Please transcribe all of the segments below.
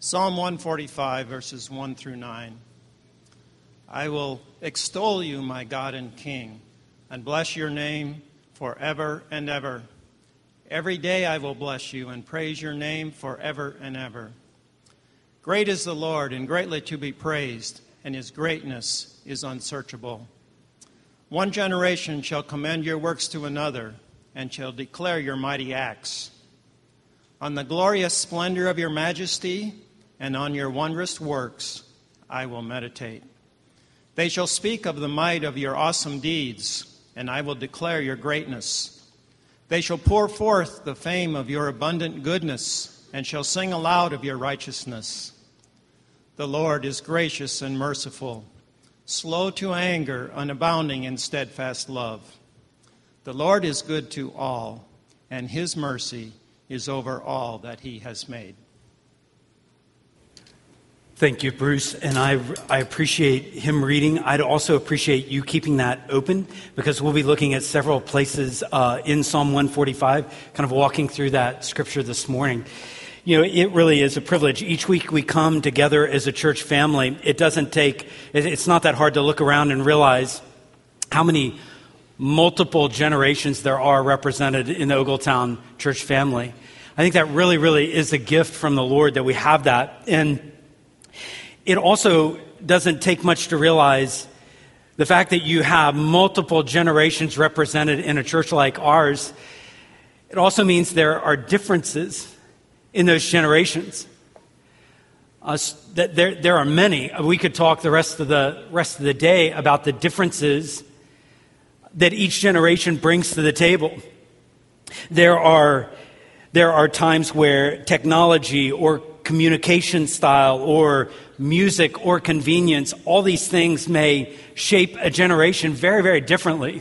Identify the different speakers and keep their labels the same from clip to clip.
Speaker 1: Psalm 145, verses 1 through 9. I will extol you, my God and King, and bless your name forever and ever. Every day I will bless you and praise your name forever and ever. Great is the Lord and greatly to be praised, and his greatness is unsearchable. One generation shall commend your works to another and shall declare your mighty acts. On the glorious splendor of your majesty and on your wondrous works I will meditate. They shall speak of the might of your awesome deeds, and I will declare your greatness. They shall pour forth the fame of your abundant goodness, and shall sing aloud of your righteousness. The Lord is gracious and merciful, slow to anger, and abounding in steadfast love. The Lord is good to all, and his mercy is over all that he has made.
Speaker 2: Thank you, Bruce. And I, I appreciate him reading. I'd also appreciate you keeping that open because we'll be looking at several places uh, in Psalm 145, kind of walking through that scripture this morning. You know, it really is a privilege. Each week we come together as a church family. It doesn't take, it's not that hard to look around and realize how many multiple generations there are represented in the Ogletown church family. I think that really, really is a gift from the Lord that we have that. And it also doesn't take much to realize the fact that you have multiple generations represented in a church like ours. It also means there are differences in those generations. Uh, that there, there are many. We could talk the rest of the rest of the day about the differences that each generation brings to the table. There are there are times where technology or communication style or music or convenience, all these things may shape a generation very, very differently.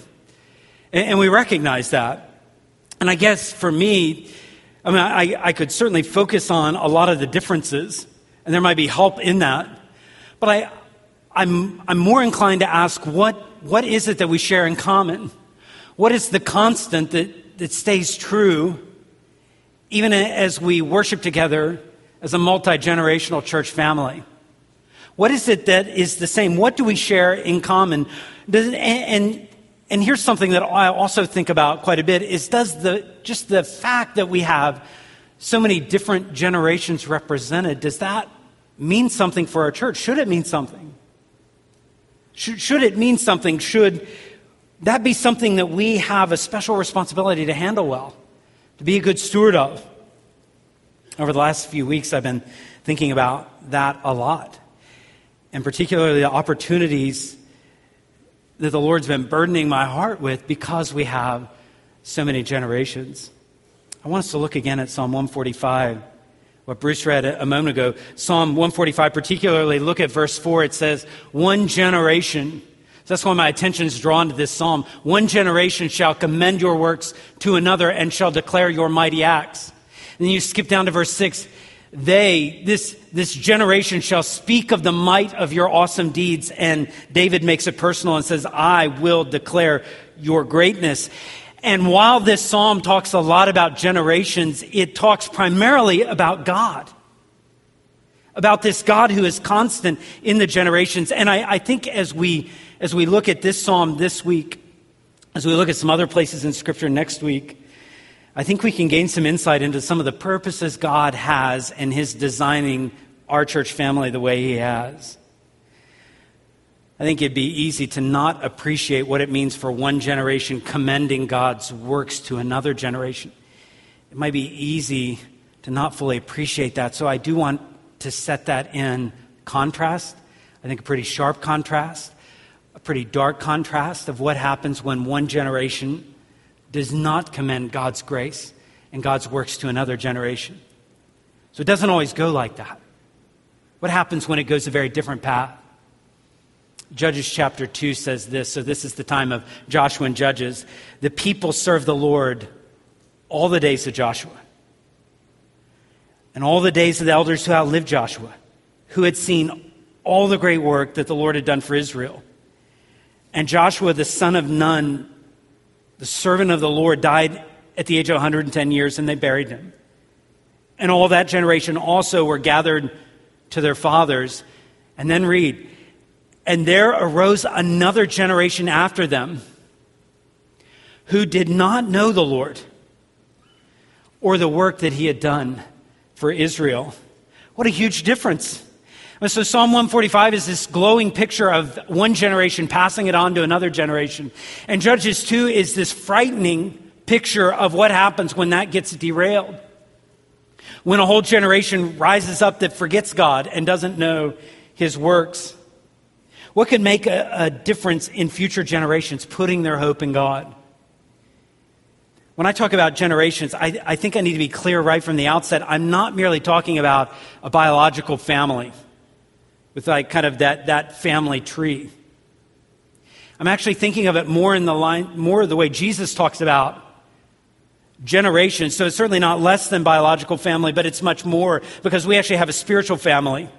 Speaker 2: And, we recognize that. And I guess for me, I mean, I, I could certainly focus on a lot of the differences, and there might be help in that. But I, I'm, I'm more inclined to ask what, what is it that we share in common? What is the constant that, that stays true even as we worship together as a multi generational church family? What is it that is the same? What do we share in common? Does, and, and, here's something that I also think about quite a bit is does the, just the fact that we have so many different generations represented, does that mean something for our church? Should it mean something? Should, should it mean something? Should that be something that we have a special responsibility to handle well, to be a good steward of? Over the last few weeks, I've been thinking about that a lot and particularly the opportunities that the Lord's been burdening my heart with because we have so many generations. I want us to look again at Psalm 145, what Bruce read a moment ago. Psalm 145, particularly, look at verse 4. It says, One generation. So that's why my attention is drawn to this psalm. One generation shall commend your works to another and shall declare your mighty acts. Then you skip down to verse 6 they, this, this generation shall speak of the might of your awesome deeds. And David makes it personal and says, I will declare your greatness. And while this psalm talks a lot about generations, it talks primarily about God. About this God who is constant in the generations. And I, I think as we, as we look at this psalm this week, as we look at some other places in Scripture next week, I think we can gain some insight into some of the purposes God has in His designing our church family the way He has. I think it'd be easy to not appreciate what it means for one generation commending God's works to another generation. It might be easy to not fully appreciate that. So I do want to set that in contrast. I think a pretty sharp contrast, a pretty dark contrast of what happens when one generation does not commend God's grace and God's works to another generation. So it doesn't always go like that. What happens when it goes a very different path? Judges chapter 2 says this. So, this is the time of Joshua and Judges. The people served the Lord all the days of Joshua and all the days of the elders who outlived Joshua, who had seen all the great work that the Lord had done for Israel. And Joshua, the son of Nun, the servant of the Lord died at the age of 110 years and they buried him. And all that generation also were gathered to their fathers. And then read, and there arose another generation after them who did not know the Lord or the work that he had done for Israel. What a huge difference. So, Psalm 145 is this glowing picture of one generation passing it on to another generation. And Judges 2 is this frightening picture of what happens when that gets derailed. When a whole generation rises up that forgets God and doesn't know his works. What could make a, a difference in future generations putting their hope in God? When I talk about generations, I, I, think I need to be clear right from the outset. I'm not merely talking about a biological family with like kind of that, that family tree. I'm actually thinking of it more in the line, more the way Jesus talks about generations. So it's certainly not less than biological family, but it's much more because we actually have a spiritual family.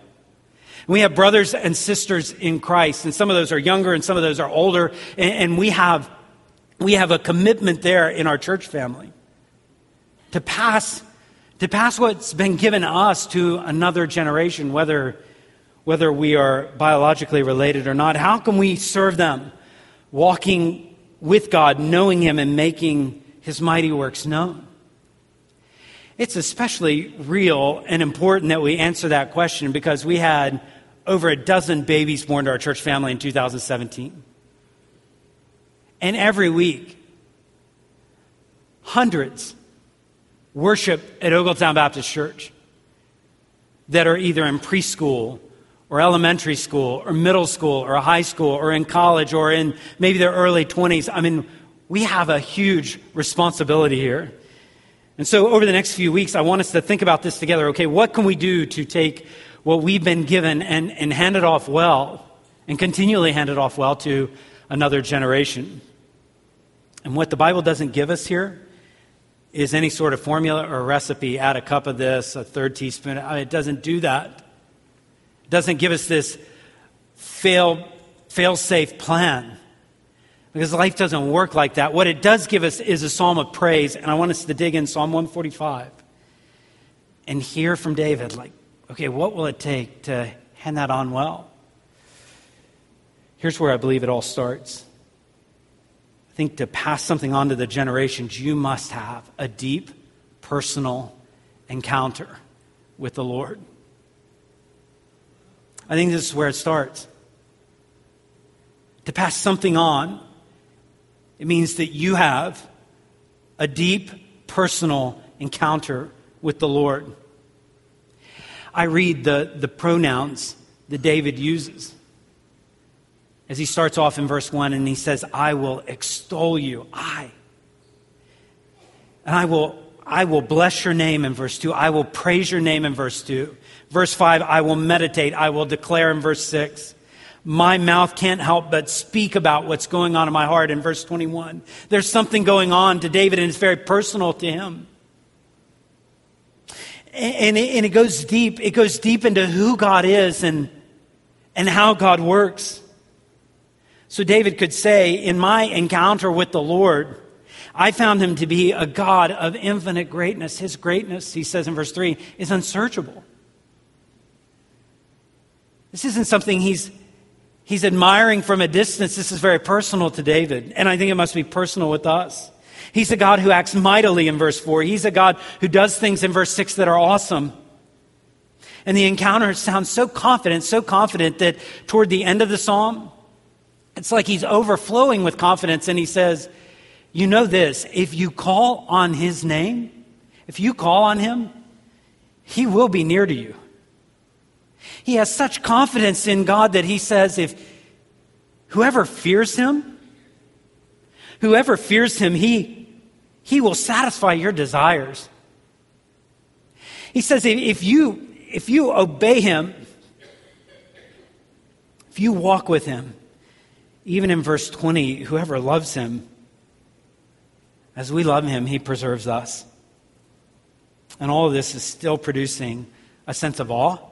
Speaker 2: We have brothers and sisters in Christ, and some of those are younger and some of those are older, and, and we have we have a commitment there in our church family to pass to pass what's been given us to another generation, whether whether we are biologically related or not. How can we serve them, walking with God, knowing Him, and making His mighty works known? It's especially real and important that we answer that question because we had over a dozen babies born to our church family in 2017. And every week, hundreds worship at Ogletown Baptist Church that are either in preschool or elementary school or middle school or high school or in college or in maybe their early 20s. I mean, we have a huge responsibility here. And so, over the next few weeks, I want us to think about this together. Okay, what can we do to take what we've been given and, and hand it off well and continually hand it off well to another generation? And what the Bible doesn't give us here is any sort of formula or recipe. Add a cup of this, a third teaspoon. It doesn't do that. Doesn't give us this fail, fail safe plan. Because life doesn't work like that. What it does give us is a psalm of praise. And I want us to dig in Psalm 145 and hear from David, like, okay, what will it take to hand that on well? Here's where I believe it all starts I think to pass something on to the generations, you must have a deep personal encounter with the Lord. I think this is where it starts. To pass something on, it means that you have a deep personal encounter with the Lord. I read the, the pronouns that David uses as he starts off in verse 1 and he says, I will extol you. I. And I will, I will bless your name in verse 2. I will praise your name in verse 2. Verse 5, I will meditate. I will declare in verse 6. My mouth can't help but speak about what's going on in my heart in verse 21. There's something going on to David and it's very personal to him. And it, goes deep. It goes deep into who God is and, and how God works. So David could say, In my encounter with the Lord, I found him to be a God of infinite greatness. His greatness, he says in verse 3, is unsearchable. This isn't something he's, he's admiring from a distance. This is very personal to David. And I think it must be personal with us. He's a God who acts mightily in verse 4. He's a God who does things in verse 6 that are awesome. And the encounter sounds so confident, so confident that toward the end of the psalm, it's like he's overflowing with confidence and he says, You know this, if you call on his name, if you call on him, he will be near to you. He has such confidence in God that he says, If whoever fears him, whoever fears him, he, he will satisfy your desires. He says, if you, if you obey him, if you walk with him, even in verse 20, whoever loves him, as we love him, he preserves us. And all of this is still producing a sense of awe.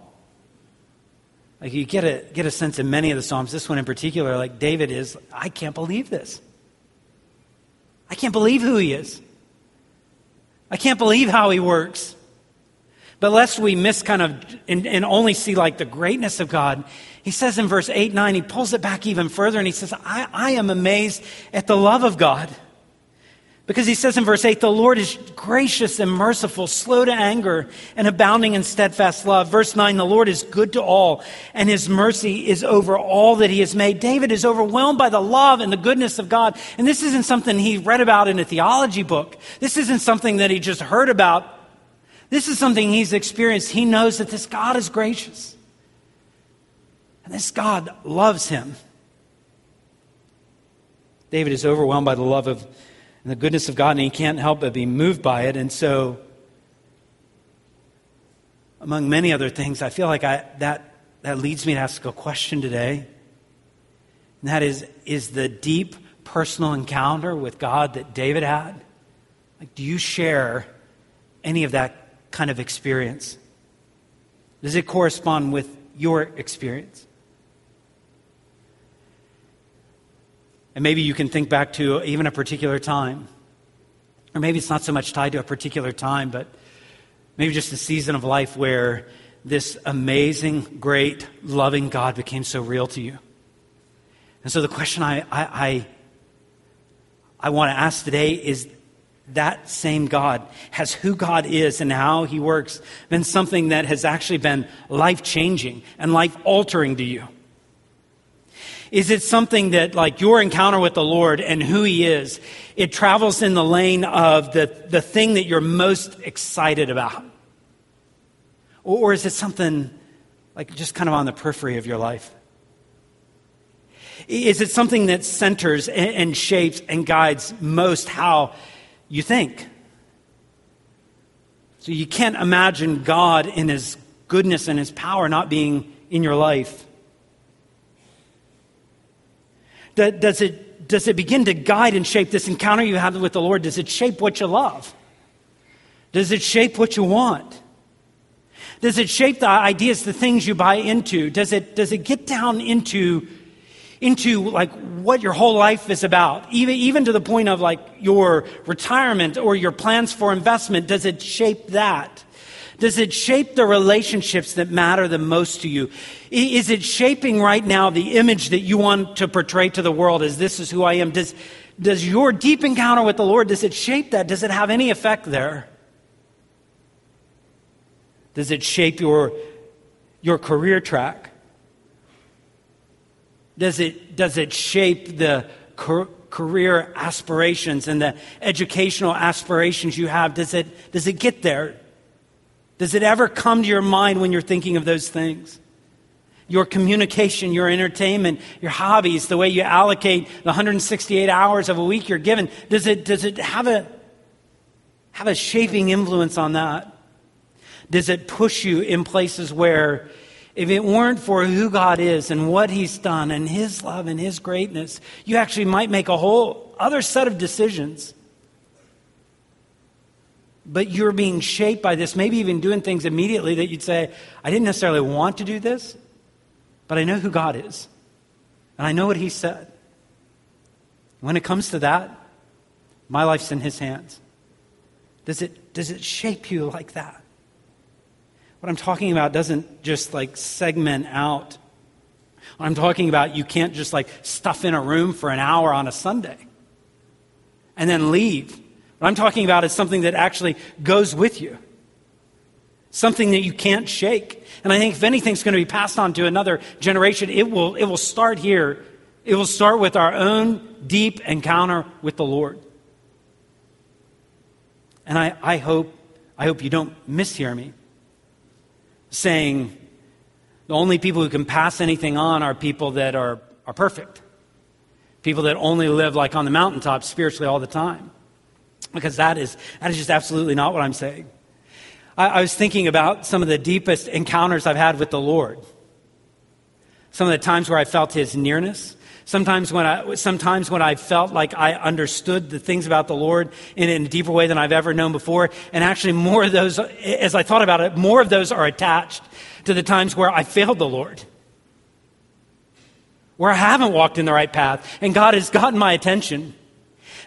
Speaker 2: Like you get a, get a sense in many of the Psalms, this one in particular, like David is, I can't believe this. I can't believe who he is. I can't believe how he works. But lest we miss kind of and, and, only see like the greatness of God, he says in verse 8, 9, he pulls it back even further and he says, I, I am amazed at the love of God. Because he says in verse 8, the Lord is gracious and merciful, slow to anger, and abounding in steadfast love. Verse 9, the Lord is good to all, and his mercy is over all that he has made. David is overwhelmed by the love and the goodness of God. And this isn't something he read about in a theology book. This isn't something that he just heard about. This is something he's experienced. He knows that this God is gracious. And this God loves him. David is overwhelmed by the love of and the goodness of God, and he can't help but be moved by it. And so, among many other things, I feel like I, that, that leads me to ask a question today. And that is Is the deep personal encounter with God that David had, like, do you share any of that kind of experience? Does it correspond with your experience? And maybe you can think back to even a particular time. Or maybe it's not so much tied to a particular time, but maybe just a season of life where this amazing, great, loving God became so real to you. And so the question I, I, I, I want to ask today is that same God, has who God is and how he works been something that has actually been life changing and life altering to you? Is it something that, like your encounter with the Lord and who He is, it travels in the lane of the, the thing that you're most excited about? Or, or is it something like just kind of on the periphery of your life? Is it something that centers and, and shapes and guides most how you think? So you can't imagine God in His goodness and His power not being in your life. Does it, does it begin to guide and shape this encounter you have with the Lord? Does it shape what you love? Does it shape what you want? Does it shape the ideas, the things you buy into? Does it, does it get down into, into like what your whole life is about? Even, even to the point of like your retirement or your plans for investment, does it shape that? Does it shape the relationships that matter the most to you? Is it shaping right now the image that you want to portray to the world as this is who I am? Does, does your deep encounter with the Lord, does it shape that? Does it have any effect there? Does it shape your, your career track? Does it, does it shape the career aspirations and the educational aspirations you have? Does it, does it get there? Does it ever come to your mind when you're thinking of those things? Your communication, your entertainment, your hobbies, the way you allocate the 168 hours of a week you're given, does it, does it have, a, have a shaping influence on that? Does it push you in places where, if it weren't for who God is and what He's done and His love and His greatness, you actually might make a whole other set of decisions but you're being shaped by this, maybe even doing things immediately that you'd say, I didn't necessarily want to do this, but I know who God is. And I know what He said. When it comes to that, my life's in His hands. Does it, does it shape you like that? What I'm talking about doesn't just like segment out. What I'm talking about, you can't just like stuff in a room for an hour on a Sunday and then leave what I'm talking about is something that actually goes with you, something that you can't shake. And I think if anything's going to be passed on to another generation, it will, it will start here. It will start with our own deep encounter with the Lord. And I, I hope, I hope you don't mishear me saying the only people who can pass anything on are people that are, are perfect. People that only live like on the mountaintop spiritually all the time because that is, that is just absolutely not what I'm saying. I, I was thinking about some of the deepest encounters I've had with the Lord. Some of the times where I felt his nearness. Sometimes when I, sometimes when I felt like I understood the things about the Lord in, in a deeper way than I've ever known before. And actually more of those, as I thought about it, more of those are attached to the times where I failed the Lord. Where I haven't walked in the right path and God has gotten my attention.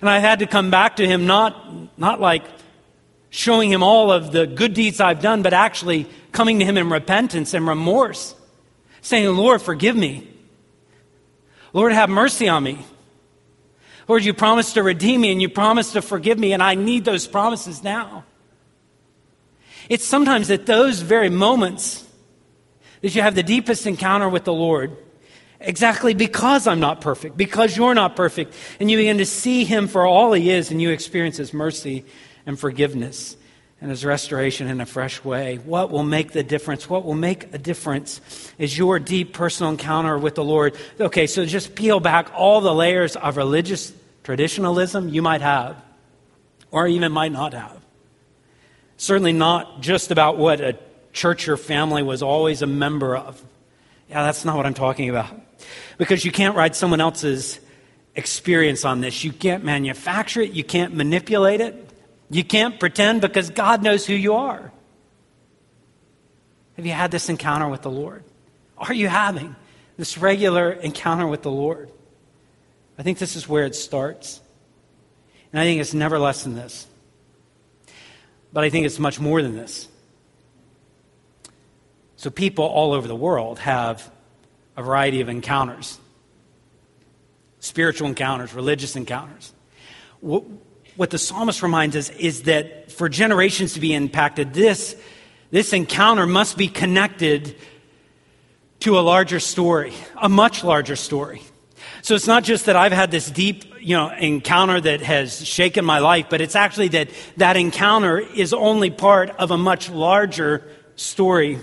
Speaker 2: And I had to come back to him not, not like showing him all of the good deeds I've done, but actually coming to him in repentance and remorse, saying, Lord, forgive me. Lord, have mercy on me. Lord, you promised to redeem me and you promised to forgive me, and I need those promises now. It's sometimes at those very moments that you have the deepest encounter with the Lord. Exactly because I'm not perfect, because you're not perfect, and you begin to see Him for all He is, and you experience His mercy and forgiveness and His restoration in a fresh way. What will make the difference? What will make a difference is your deep personal encounter with the Lord. Okay, so just peel back all the layers of religious traditionalism you might have, or even might not have. Certainly not just about what a church or family was always a member of. Yeah, that's not what I'm talking about. Because you can't write someone else's experience on this. You can't manufacture it, you can't manipulate it. You can't pretend because God knows who you are. Have you had this encounter with the Lord? Are you having this regular encounter with the Lord? I think this is where it starts. And I think it's never less than this. But I think it's much more than this. So, people all over the world have a variety of encounters spiritual encounters, religious encounters what the psalmist reminds us is that for generations to be impacted, this, this encounter must be connected to a larger story, a much larger story. So it's not just that I've had this deep, you know, encounter that has shaken my life, but it's actually that that encounter is only part of a much larger story.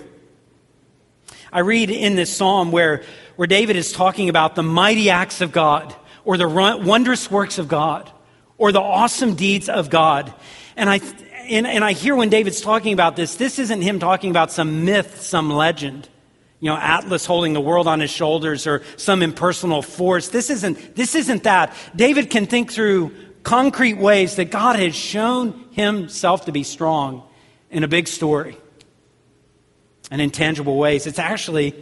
Speaker 2: I read in this psalm where, where David is talking about the mighty acts of God or the wondrous works of God or the awesome deeds of God. And I, and, and I hear when David's talking about this, this isn't him talking about some myth, some legend. You know, Atlas holding the world on his shoulders or some impersonal force. This isn't, this isn't that. David can think through concrete ways that God has shown himself to be strong in a big story and in tangible ways. It's actually,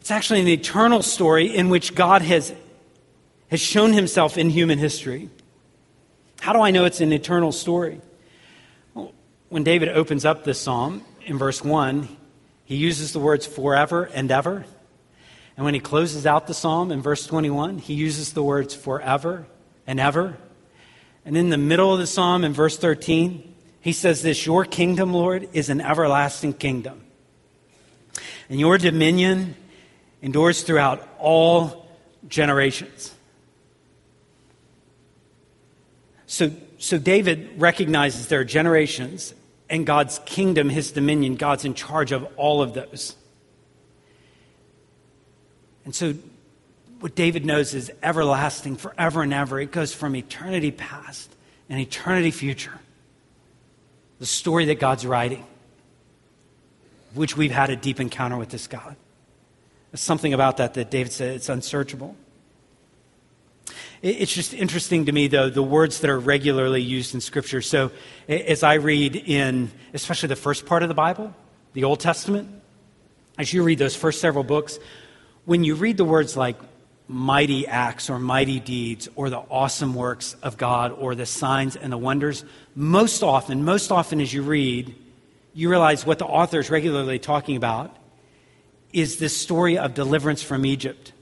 Speaker 2: it's actually an eternal story in which God has, has shown himself in human history. How do I know it's an eternal story? Well, when David opens up this psalm in verse 1, he uses the words forever and ever. And when he closes out the psalm in verse 21, he uses the words forever and ever. And in the middle of the psalm in verse 13, he says this Your kingdom, Lord, is an everlasting kingdom. And your dominion endures throughout all generations. So, so David recognizes there are generations and God's kingdom, his dominion, God's in charge of all of those. And so what David knows is everlasting, forever and ever. It goes from eternity past and eternity future. The story that God's writing, which we've had a deep encounter with this God. There's something about that that David said it's unsearchable. It's just interesting to me, though, the words that are regularly used in Scripture. So, as I read in, especially the first part of the Bible, the Old Testament, as you read those first several books, when you read the words like mighty acts or mighty deeds or the awesome works of God or the signs and the wonders, most often, most often as you read, you realize what the author is regularly talking about is this story of deliverance from Egypt.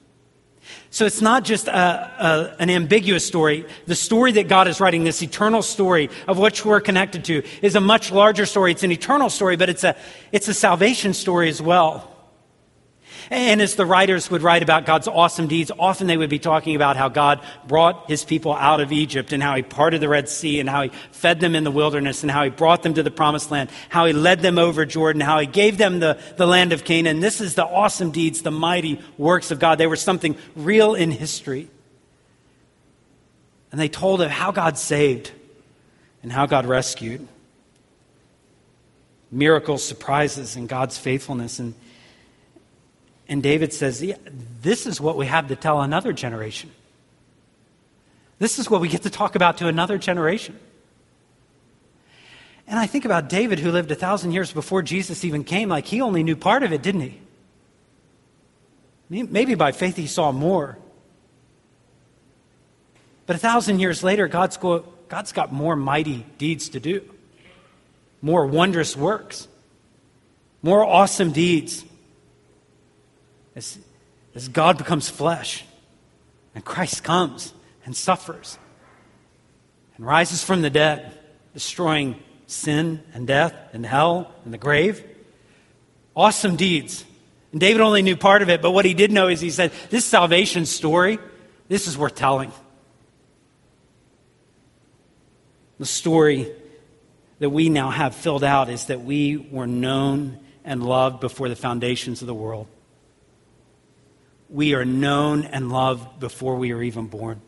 Speaker 2: So it's not just a, a, an ambiguous story. The story that God is writing, this eternal story of which we're connected to, is a much larger story. It's an eternal story, but it's a, it's a salvation story as well. And as the writers would write about God's awesome deeds, often they would be talking about how God brought his people out of Egypt and how he parted the Red Sea and how he fed them in the wilderness and how he brought them to the promised land, how he led them over Jordan, how he gave them the, the land of Canaan. This is the awesome deeds, the mighty works of God. They were something real in history. And they told of how God saved and how God rescued. Miracles, surprises, and God's faithfulness. And and David says, yeah, This is what we have to tell another generation. This is what we get to talk about to another generation. And I think about David, who lived a thousand years before Jesus even came, like he only knew part of it, didn't he? Maybe by faith he saw more. But a thousand years later, God's, go, God's got more mighty deeds to do. more wondrous works, more awesome deeds. As, as God becomes flesh and Christ comes and suffers and rises from the dead, destroying sin and death and hell and the grave. Awesome deeds. And David only knew part of it, but what he did know is he said, This salvation story, this is worth telling. The story that we now have filled out is that we were known and loved before the foundations of the world. We are known and loved before we are even born.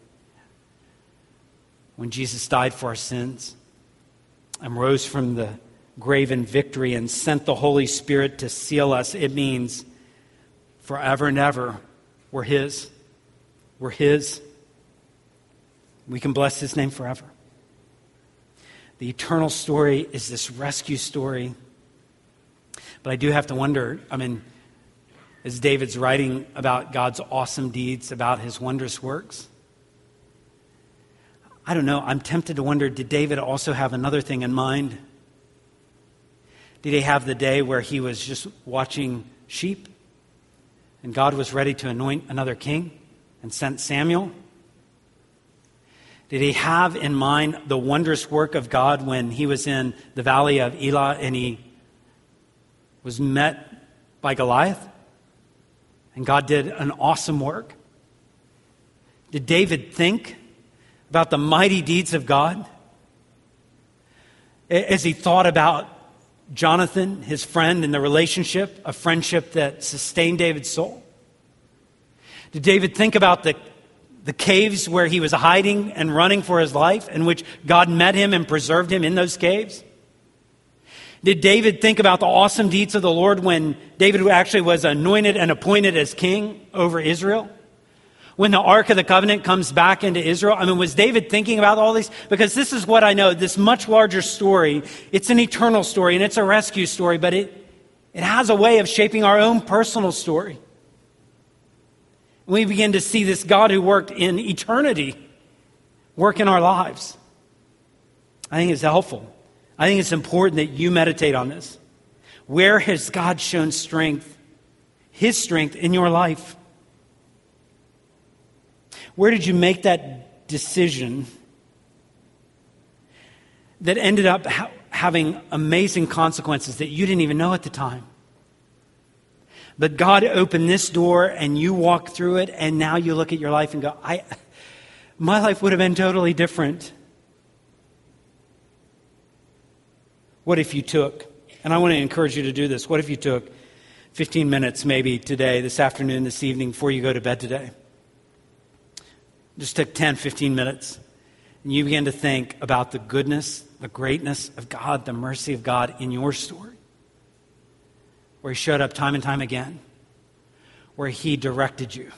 Speaker 2: When Jesus died for our sins and rose from the grave in victory and sent the Holy Spirit to seal us, it means forever and ever we're His. We're His. We can bless His name forever. The eternal story is this rescue story. But I do have to wonder I mean, as David's writing about God's awesome deeds, about his wondrous works, I don't know. I'm tempted to wonder did David also have another thing in mind? Did he have the day where he was just watching sheep and God was ready to anoint another king and sent Samuel? Did he have in mind the wondrous work of God when he was in the valley of Elah and he was met by Goliath? And God did an awesome work? Did David think about the mighty deeds of God? As he thought about Jonathan, his friend, and the relationship, a friendship that sustained David's soul? Did David think about the the caves where he was hiding and running for his life, in which God met him and preserved him in those caves? Did David think about the awesome deeds of the Lord when David actually was anointed and appointed as king over Israel? When the Ark of the Covenant comes back into Israel? I mean, was David thinking about all these? Because this is what I know this much larger story. It's an eternal story and it's a rescue story, but it, it has a way of shaping our own personal story. We begin to see this God who worked in eternity work in our lives. I think it's helpful. I think it's important that you meditate on this. Where has God shown strength, His strength in your life? Where did you make that decision that ended up ha- having amazing consequences that you didn't even know at the time? But God opened this door and you walked through it, and now you look at your life and go, I, my life would have been totally different. What if you took, and I want to encourage you to do this, what if you took 15 minutes maybe today, this afternoon, this evening, before you go to bed today? Just took 10, 15 minutes, and you begin to think about the goodness, the greatness of God, the mercy of God in your story where He showed up time and time again, where He directed you,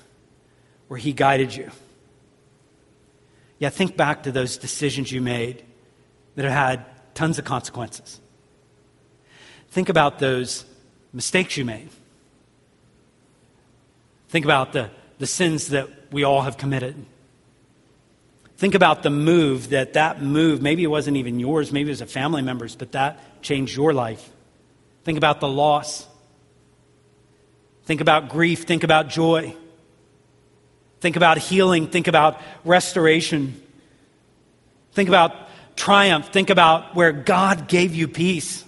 Speaker 2: where He guided you. Yeah, think back to those decisions you made that have had tons of consequences. Think about those mistakes you made. Think about the, the sins that we all have committed. Think about the move that that move, maybe it wasn't even yours, maybe it was a family member's, but that changed your life. Think about the loss. Think about grief. Think about joy. Think about healing. Think about restoration. Think about triumph. Think about where God gave you peace.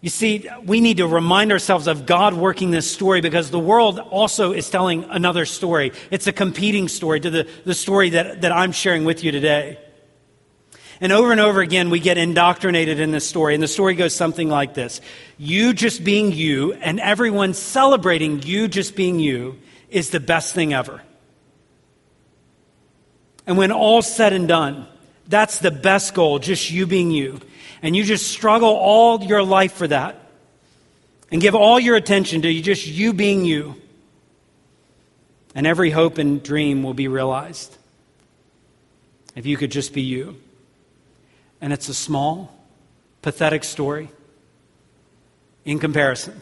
Speaker 2: You see, we need to remind ourselves of God working this story because the world also is telling another story. It's a competing story to the, the story that, that I'm sharing with you today. And over and over again, we get indoctrinated in this story. And the story goes something like this You just being you, and everyone celebrating you just being you, is the best thing ever. And when all's said and done, that's the best goal, just you being you. And you just struggle all your life for that. And give all your attention to just you being you. And every hope and dream will be realized. If you could just be you. And it's a small, pathetic story in comparison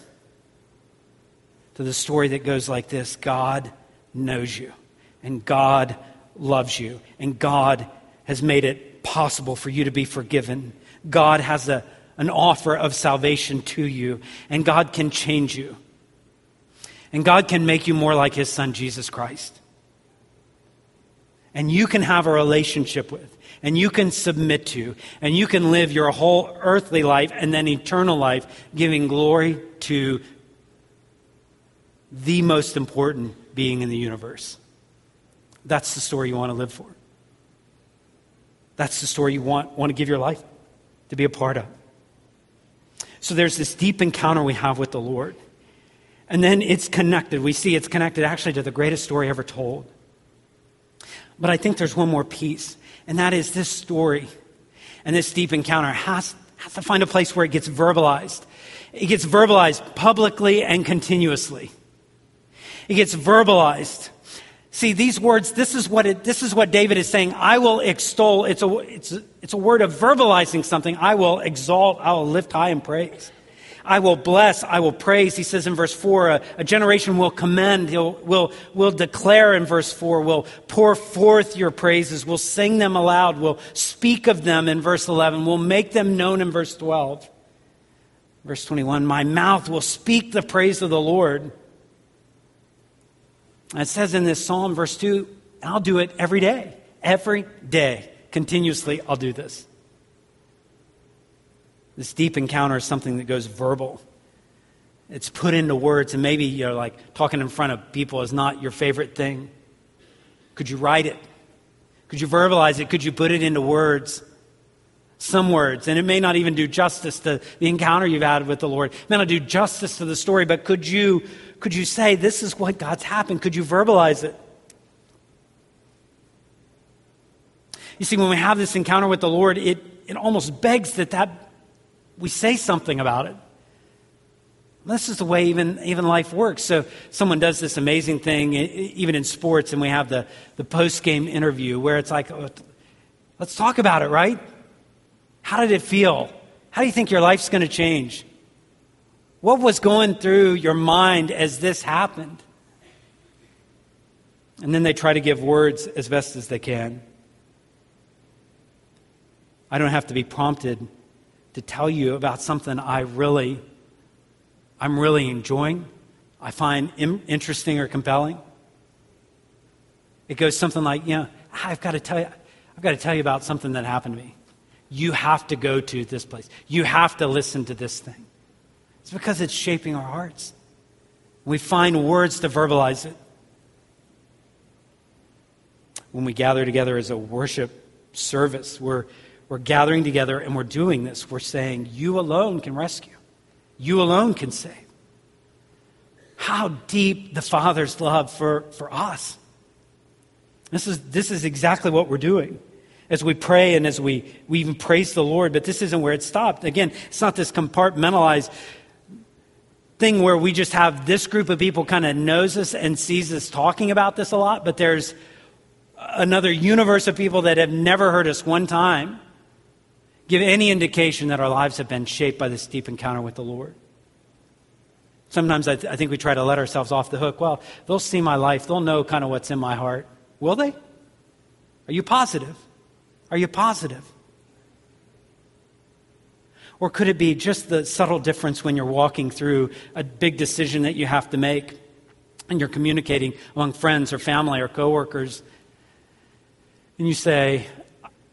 Speaker 2: to the story that goes like this God knows you, and God loves you, and God has made it possible for you to be forgiven. God has a, an offer of salvation to you, and God can change you. And God can make you more like His Son, Jesus Christ. And you can have a relationship with, and you can submit to, and you can live your whole earthly life and then eternal life, giving glory to the most important being in the universe. That's the story you want to live for. That's the story you want, want to give your life to be a part of. So there's this deep encounter we have with the Lord. And then it's connected. We see it's connected actually to the greatest story ever told. But I think there's one more piece, and that is this story and this deep encounter has, has to find a place where it gets verbalized. It gets verbalized publicly and continuously. It gets verbalized. See, these words, this is what, it, this is what David is saying. I will extol. It's a, it's, a, it's a word of verbalizing something. I will exalt. I will lift high in praise. I will bless. I will praise. He says in verse 4, a, a generation will commend. He'll, will, will declare in verse 4, will pour forth your praises. We'll sing them aloud. We'll speak of them in verse 11. We'll make them known in verse 12. Verse 21, my mouth will speak the praise of the Lord. It says in this psalm, verse 2, I'll do it every day. Every day. Continuously, I'll do this. This deep encounter is something that goes verbal. It's put into words, and maybe you're like talking in front of people is not your favorite thing. Could you write it? Could you verbalize it? Could you put it into words? Some words. And it may not even do justice to the encounter you've had with the Lord. It may not do justice to the story, but could you could you say, This is what God's happened? Could you verbalize it? You see, when we have this encounter with the Lord, it, it almost begs that, that we say something about it. This is the way even, even life works. So someone does this amazing thing, even in sports, and we have the, the post game interview where it's like, oh, let's talk about it, right? How did it feel? How do you think your life's going to change? What was going through your mind as this happened? And then they try to give words as best as they can. I don't have to be prompted to tell you about something I really, I'm really enjoying, I find interesting or compelling. It goes something like, you know, I've got to tell you, I've got to tell you about something that happened to me. You have to go to this place. You have to listen to this thing. It's because it's shaping our hearts. We find words to verbalize it. When we gather together as a worship service, we're, we're gathering together and we're doing this. We're saying, You alone can rescue, you alone can save. How deep the Father's love for, for us. This is, this is exactly what we're doing as we pray and as we, we even praise the Lord, but this isn't where it stopped. Again, it's not this compartmentalized thing where we just have this group of people kind of knows us and sees us talking about this a lot, but there's another universe of people that have never heard us one time give any indication that our lives have been shaped by this deep encounter with the Lord. Sometimes I, th- I think we try to let ourselves off the hook. Well, they'll see my life, they'll know kind of what's in my heart. Will they? Are you positive? Are you positive? Or could it be just the subtle difference when you're walking through a big decision that you have to make and you're communicating among friends or family or coworkers? And you say,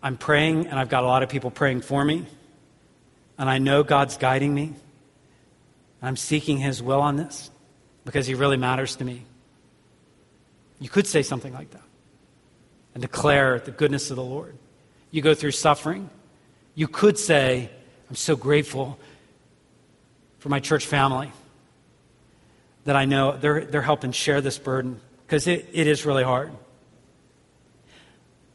Speaker 2: I'm praying and I've got a lot of people praying for me, and I know God's guiding me. I'm seeking His will on this because He really matters to me. You could say something like that and declare the goodness of the Lord. You go through suffering. You could say, I'm so grateful for my church family that I know they're, they're helping share this burden because it, it is really hard.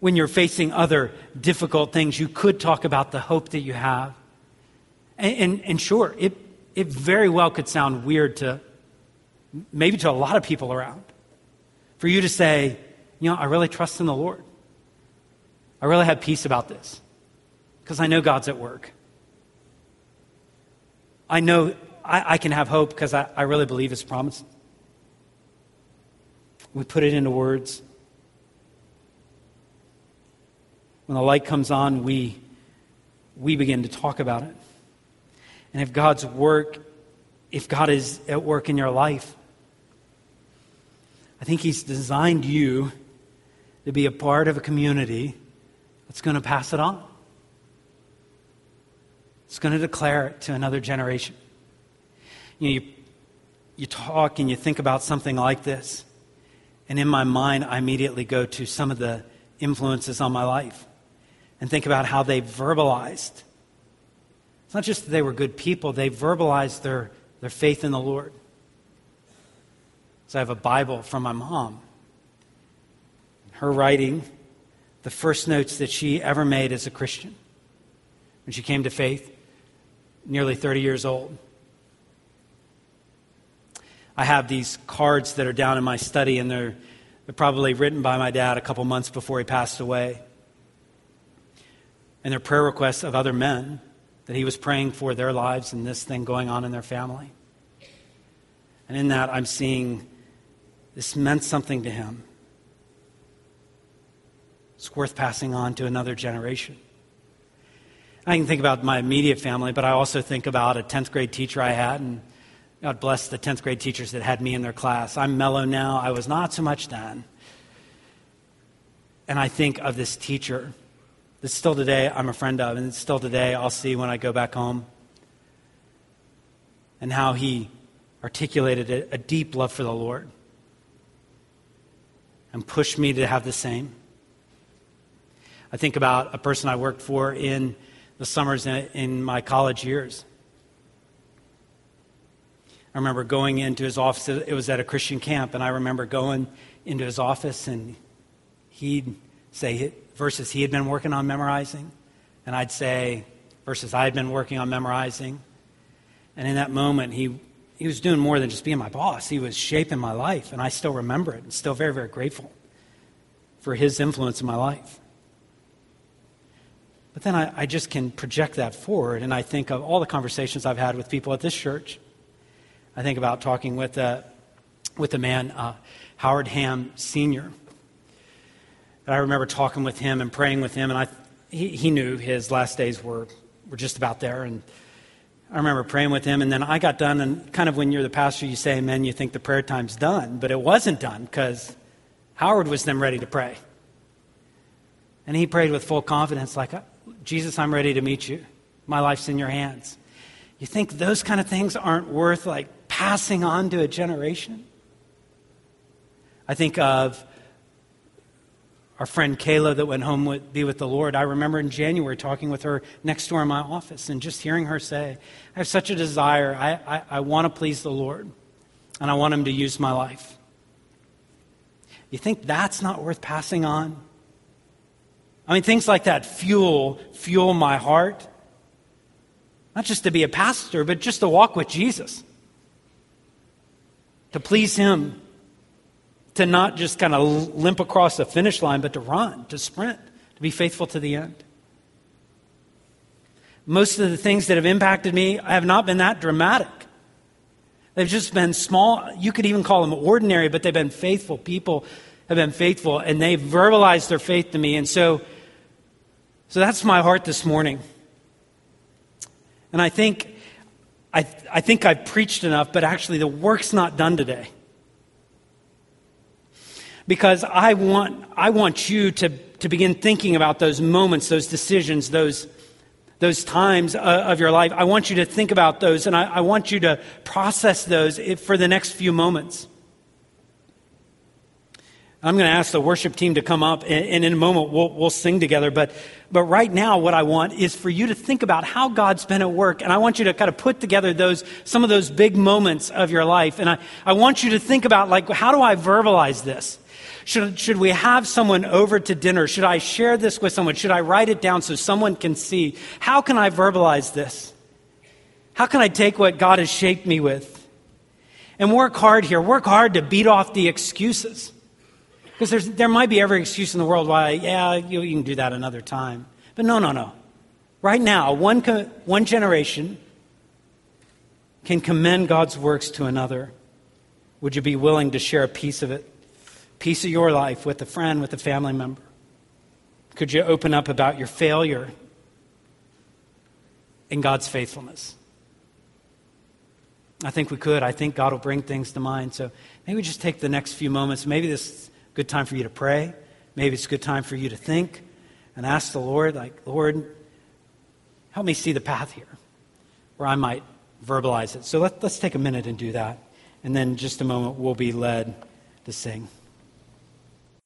Speaker 2: When you're facing other difficult things, you could talk about the hope that you have. And, and, and sure, it, it very well could sound weird to maybe to a lot of people around for you to say, you know, I really trust in the Lord. I really have peace about this because I know God's at work. I know I, I can have hope because I, I really believe his promise. We put it into words. When the light comes on, we, we begin to talk about it. and if God's work, if God is at work in your life, I think He's designed you to be a part of a community that's going to pass it on. It's going to declare it to another generation. You, know, you, you talk and you think about something like this, and in my mind, I immediately go to some of the influences on my life and think about how they verbalized. It's not just that they were good people, they verbalized their, their faith in the Lord. So I have a Bible from my mom. Her writing, the first notes that she ever made as a Christian when she came to faith, nearly 30 years old. I have these cards that are down in my study, and they're, they're probably written by my dad a couple months before he passed away. And they're prayer requests of other men that he was praying for their lives and this thing going on in their family. And in that, I'm seeing this meant something to him. It's worth passing on to another generation. I can think about my immediate family, but I also think about a 10th grade teacher I had, and God bless the 10th grade teachers that had me in their class. I'm mellow now. I was not so much then. And I think of this teacher that still today I'm a friend of, and still today I'll see when I go back home. And how he articulated a, a deep love for the Lord and pushed me to have the same. I think about a person I worked for in the summers in, my college years. I remember going into his office, it was at a Christian camp, and I remember going into his office and he'd say verses he had been working on memorizing, and I'd say verses I had been working on memorizing. And in that moment, he, he was doing more than just being my boss. He was shaping my life, and I still remember it and still very, very grateful for his influence in my life. But then I, I just can project that forward, and I think of all the conversations I've had with people at this church I think about talking with uh, with a man, uh, Howard Ham Sr. And I remember talking with him and praying with him, and I, he, he knew his last days were, were just about there. And I remember praying with him, and then I got done, and kind of when you're the pastor, you say amen, you think the prayer time's done. But it wasn't done because Howard was then ready to pray. And he prayed with full confidence, like, Jesus, I'm ready to meet you. My life's in your hands. You think those kind of things aren't worth like passing on to a generation. I think of our friend Kayla that went home with, be with the Lord. I remember in January talking with her next door in my office and just hearing her say, I have such a desire. I, I, I want to please the Lord, and I want Him to use my life. You think that's not worth passing on? I mean, things like that fuel, fuel my heart. Not just to be a pastor, but just to walk with Jesus to please Him, to not just kind of limp across the finish line, but to run, to sprint, to be faithful to the end. Most of the things that have impacted me have not been that dramatic. They've just been small, you could even call them ordinary, but they've been faithful. People have been faithful, and they've verbalized their faith to me. And so, so that's my heart this morning. And I think I, I think I've preached enough, but actually the work's not done today. Because I want, I want you to, to begin thinking about those moments, those decisions, those, those times uh, of your life. I want you to think about those, and I, I want you to process those for the next few moments. I'm going to ask the worship team to come up, and in a moment we'll, we'll sing together. But, but right now, what I want is for you to think about how God's been at work. And I want you to kind of put together those, some of those big moments of your life. And I, I want you to think about, like, how do I verbalize this? Should, should we have someone over to dinner? Should I share this with someone? Should I write it down so someone can see? How can I verbalize this? How can I take what God has shaped me with? And work hard here. Work hard to beat off the excuses. Because there might be every excuse in the world why, yeah, you, you, can do that another time. But no, no, no. Right now, one, one generation can commend God's works to another. Would you be willing to share a piece of it, piece of your life with a friend, with a family member? Could you open up about your failure in God's faithfulness? I think we could. I think God will bring things to mind. So maybe just take the next few moments. Maybe this good time for you to pray. Maybe it's a good time for you to think and ask the Lord, like, Lord, help me see the path here where I might verbalize it. So let, let's take a minute and do that. And then just a moment, we'll be led to sing.